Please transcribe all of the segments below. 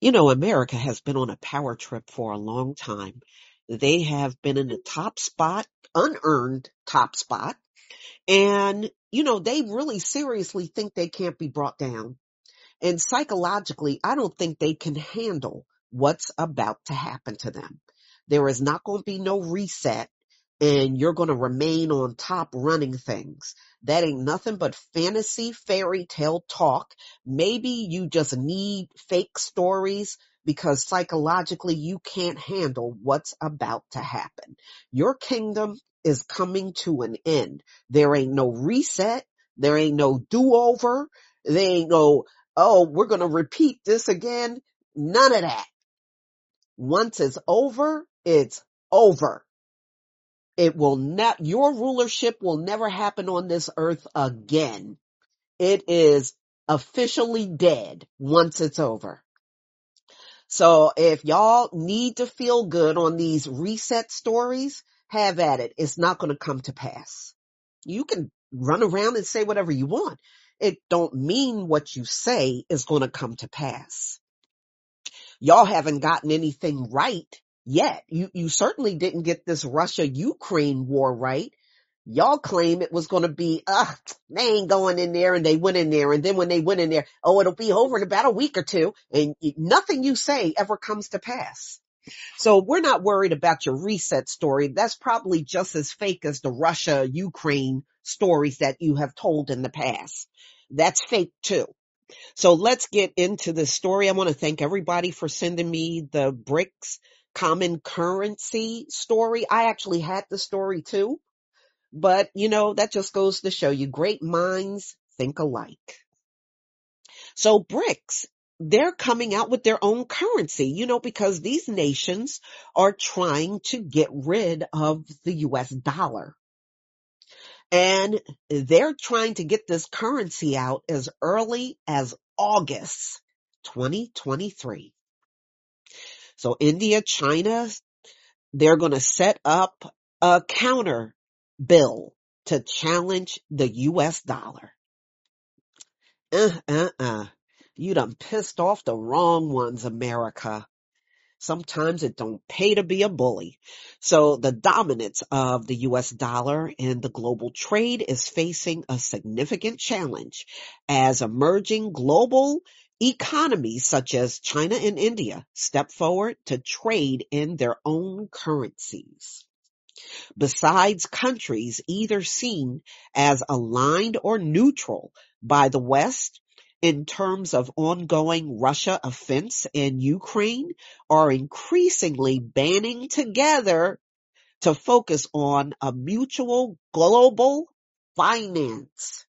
You know, America has been on a power trip for a long time. They have been in the top spot, unearned top spot. And, you know, they really seriously think they can't be brought down. And psychologically, I don't think they can handle what's about to happen to them. There is not going to be no reset and you're going to remain on top running things. That ain't nothing but fantasy fairy tale talk. Maybe you just need fake stories because psychologically you can't handle what's about to happen. Your kingdom is coming to an end. There ain't no reset. There ain't no do over. There ain't no, oh, we're going to repeat this again. None of that. Once it's over, it's over. It will not, your rulership will never happen on this earth again. It is officially dead once it's over. So if y'all need to feel good on these reset stories, have at it. It's not going to come to pass. You can run around and say whatever you want. It don't mean what you say is going to come to pass. Y'all haven't gotten anything right yet. You, you certainly didn't get this Russia-Ukraine war right. Y'all claim it was going to be, uh, they ain't going in there and they went in there. And then when they went in there, oh, it'll be over in about a week or two and nothing you say ever comes to pass. So we're not worried about your reset story. That's probably just as fake as the Russia Ukraine stories that you have told in the past. That's fake too. So let's get into the story. I want to thank everybody for sending me the BRICS common currency story. I actually had the story too, but you know, that just goes to show you great minds think alike. So BRICS, they're coming out with their own currency, you know, because these nations are trying to get rid of the US dollar. And they're trying to get this currency out as early as August 2023. So India, China, they're going to set up a counter bill to challenge the US dollar. Uh, uh, uh. You done pissed off the wrong ones, America. Sometimes it don't pay to be a bully. So the dominance of the US dollar in the global trade is facing a significant challenge as emerging global Economies such as China and India step forward to trade in their own currencies. Besides countries either seen as aligned or neutral by the West in terms of ongoing Russia offense in Ukraine are increasingly banding together to focus on a mutual global finance.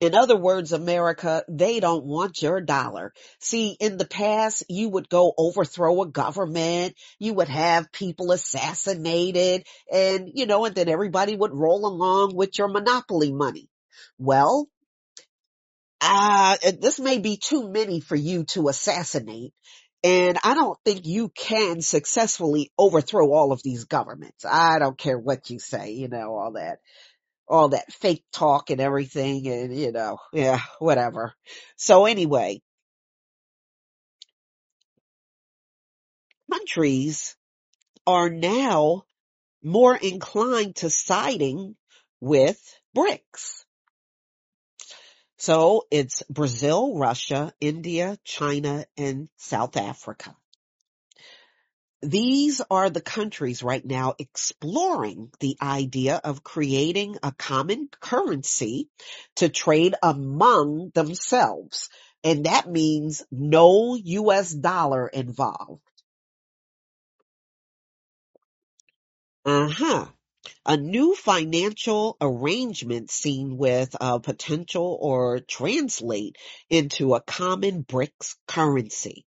In other words, America, they don't want your dollar. See, in the past, you would go overthrow a government, you would have people assassinated, and, you know, and then everybody would roll along with your monopoly money. Well, uh, this may be too many for you to assassinate. And I don't think you can successfully overthrow all of these governments. I don't care what you say, you know, all that all that fake talk and everything and you know, yeah, whatever. So anyway, countries are now more inclined to siding with BRICS. So it's Brazil, Russia, India, China, and South Africa. These are the countries right now exploring the idea of creating a common currency to trade among themselves. And that means no US dollar involved. Uh-huh. A new financial arrangement seen with a potential or translate into a common BRICS currency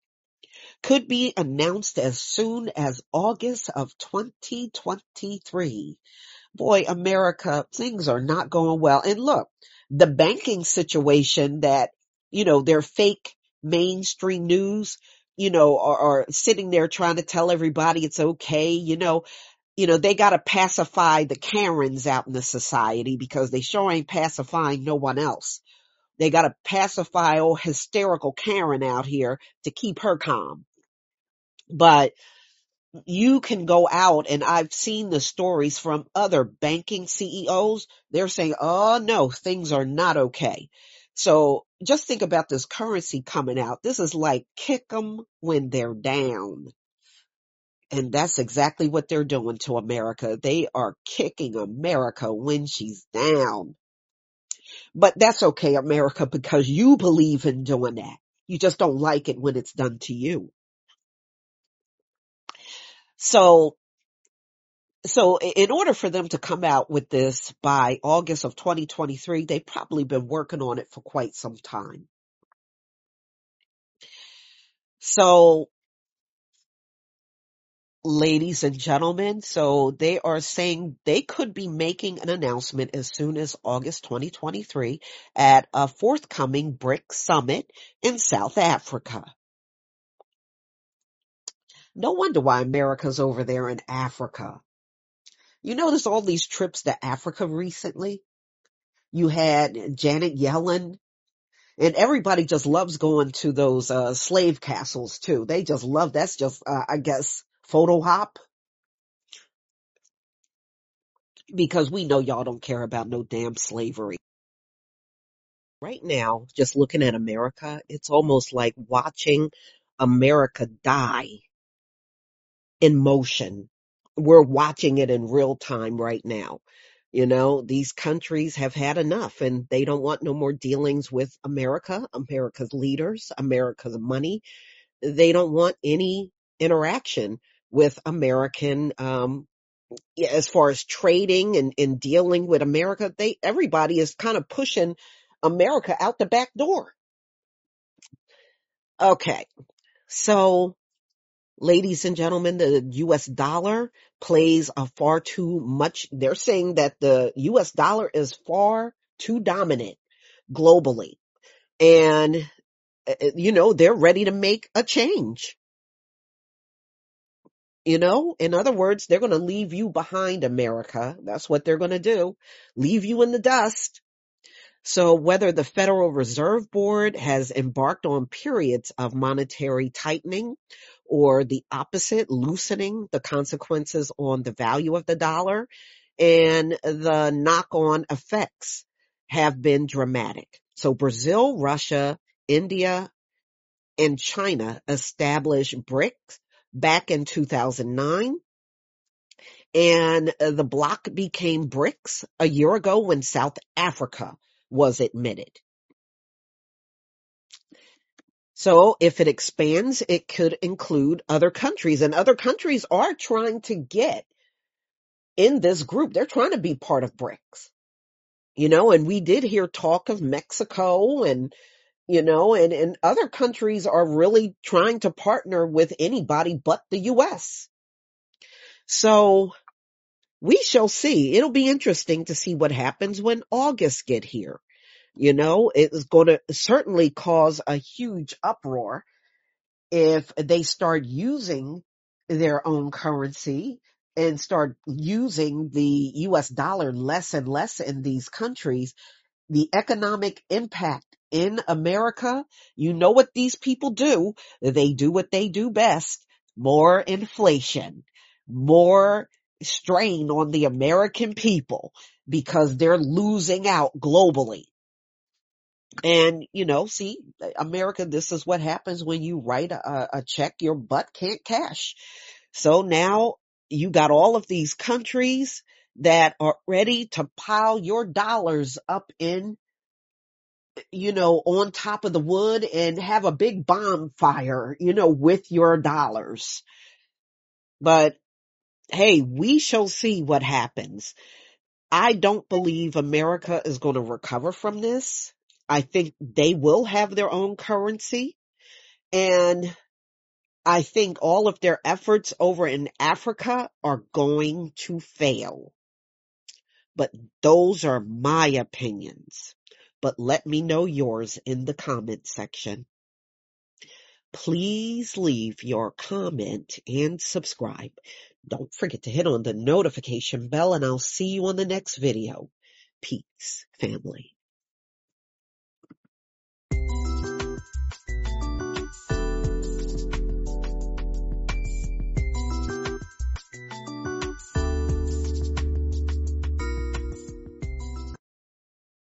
could be announced as soon as August of 2023. Boy, America, things are not going well. And look, the banking situation that, you know, their fake mainstream news, you know, are, are sitting there trying to tell everybody it's okay, you know, you know, they gotta pacify the Karens out in the society because they sure ain't pacifying no one else. They got to pacify old hysterical Karen out here to keep her calm. But you can go out and I've seen the stories from other banking CEOs. They're saying, oh no, things are not okay. So just think about this currency coming out. This is like kick them when they're down. And that's exactly what they're doing to America. They are kicking America when she's down. But that's okay, America, because you believe in doing that. You just don't like it when it's done to you. So, so in order for them to come out with this by August of 2023, they've probably been working on it for quite some time. So ladies and gentlemen. So they are saying they could be making an announcement as soon as August 2023 at a forthcoming BRIC summit in South Africa. No wonder why America's over there in Africa. You notice all these trips to Africa recently? You had Janet Yellen and everybody just loves going to those uh, slave castles too. They just love that's just uh, I guess photo hop because we know y'all don't care about no damn slavery. Right now, just looking at America, it's almost like watching America die in motion. We're watching it in real time right now. You know, these countries have had enough and they don't want no more dealings with America, America's leaders, America's money. They don't want any interaction with American um, as far as trading and, and dealing with America, they everybody is kind of pushing America out the back door. Okay. So ladies and gentlemen, the US dollar plays a far too much. They're saying that the US dollar is far too dominant globally. And, uh, uh, you know, they're ready to make a change. You know, in other words, they're going to leave you behind America. That's what they're going to do. Leave you in the dust. So whether the Federal Reserve Board has embarked on periods of monetary tightening or the opposite, loosening the consequences on the value of the dollar and the knock on effects have been dramatic. So Brazil, Russia, India, and China established BRICS back in 2009. And the bloc became BRICS a year ago when South Africa was admitted. So if it expands, it could include other countries and other countries are trying to get in this group. They're trying to be part of BRICS, you know, and we did hear talk of Mexico and you know, and, and other countries are really trying to partner with anybody but the U.S. So we shall see. It'll be interesting to see what happens when August get here. You know, it's going to certainly cause a huge uproar if they start using their own currency and start using the US dollar less and less in these countries the economic impact in America, you know what these people do. They do what they do best. More inflation, more strain on the American people because they're losing out globally. And, you know, see, uh, America, this is what happens when you write a, a check your butt can't cash. So now you got all of these countries that are ready to pile your dollars up in, uh, you know, on top of the wood and have a big bonfire, you know, with your dollars. But hey, we shall see what happens. I don't believe America is going to recover from this. I think they will have their own currency and I think all of their efforts over in Africa are going to fail. But those are my opinions. But let me know yours in the comment section. Please leave your comment and subscribe. Don't forget to hit on the notification bell and I'll see you on the next video. Peace, family.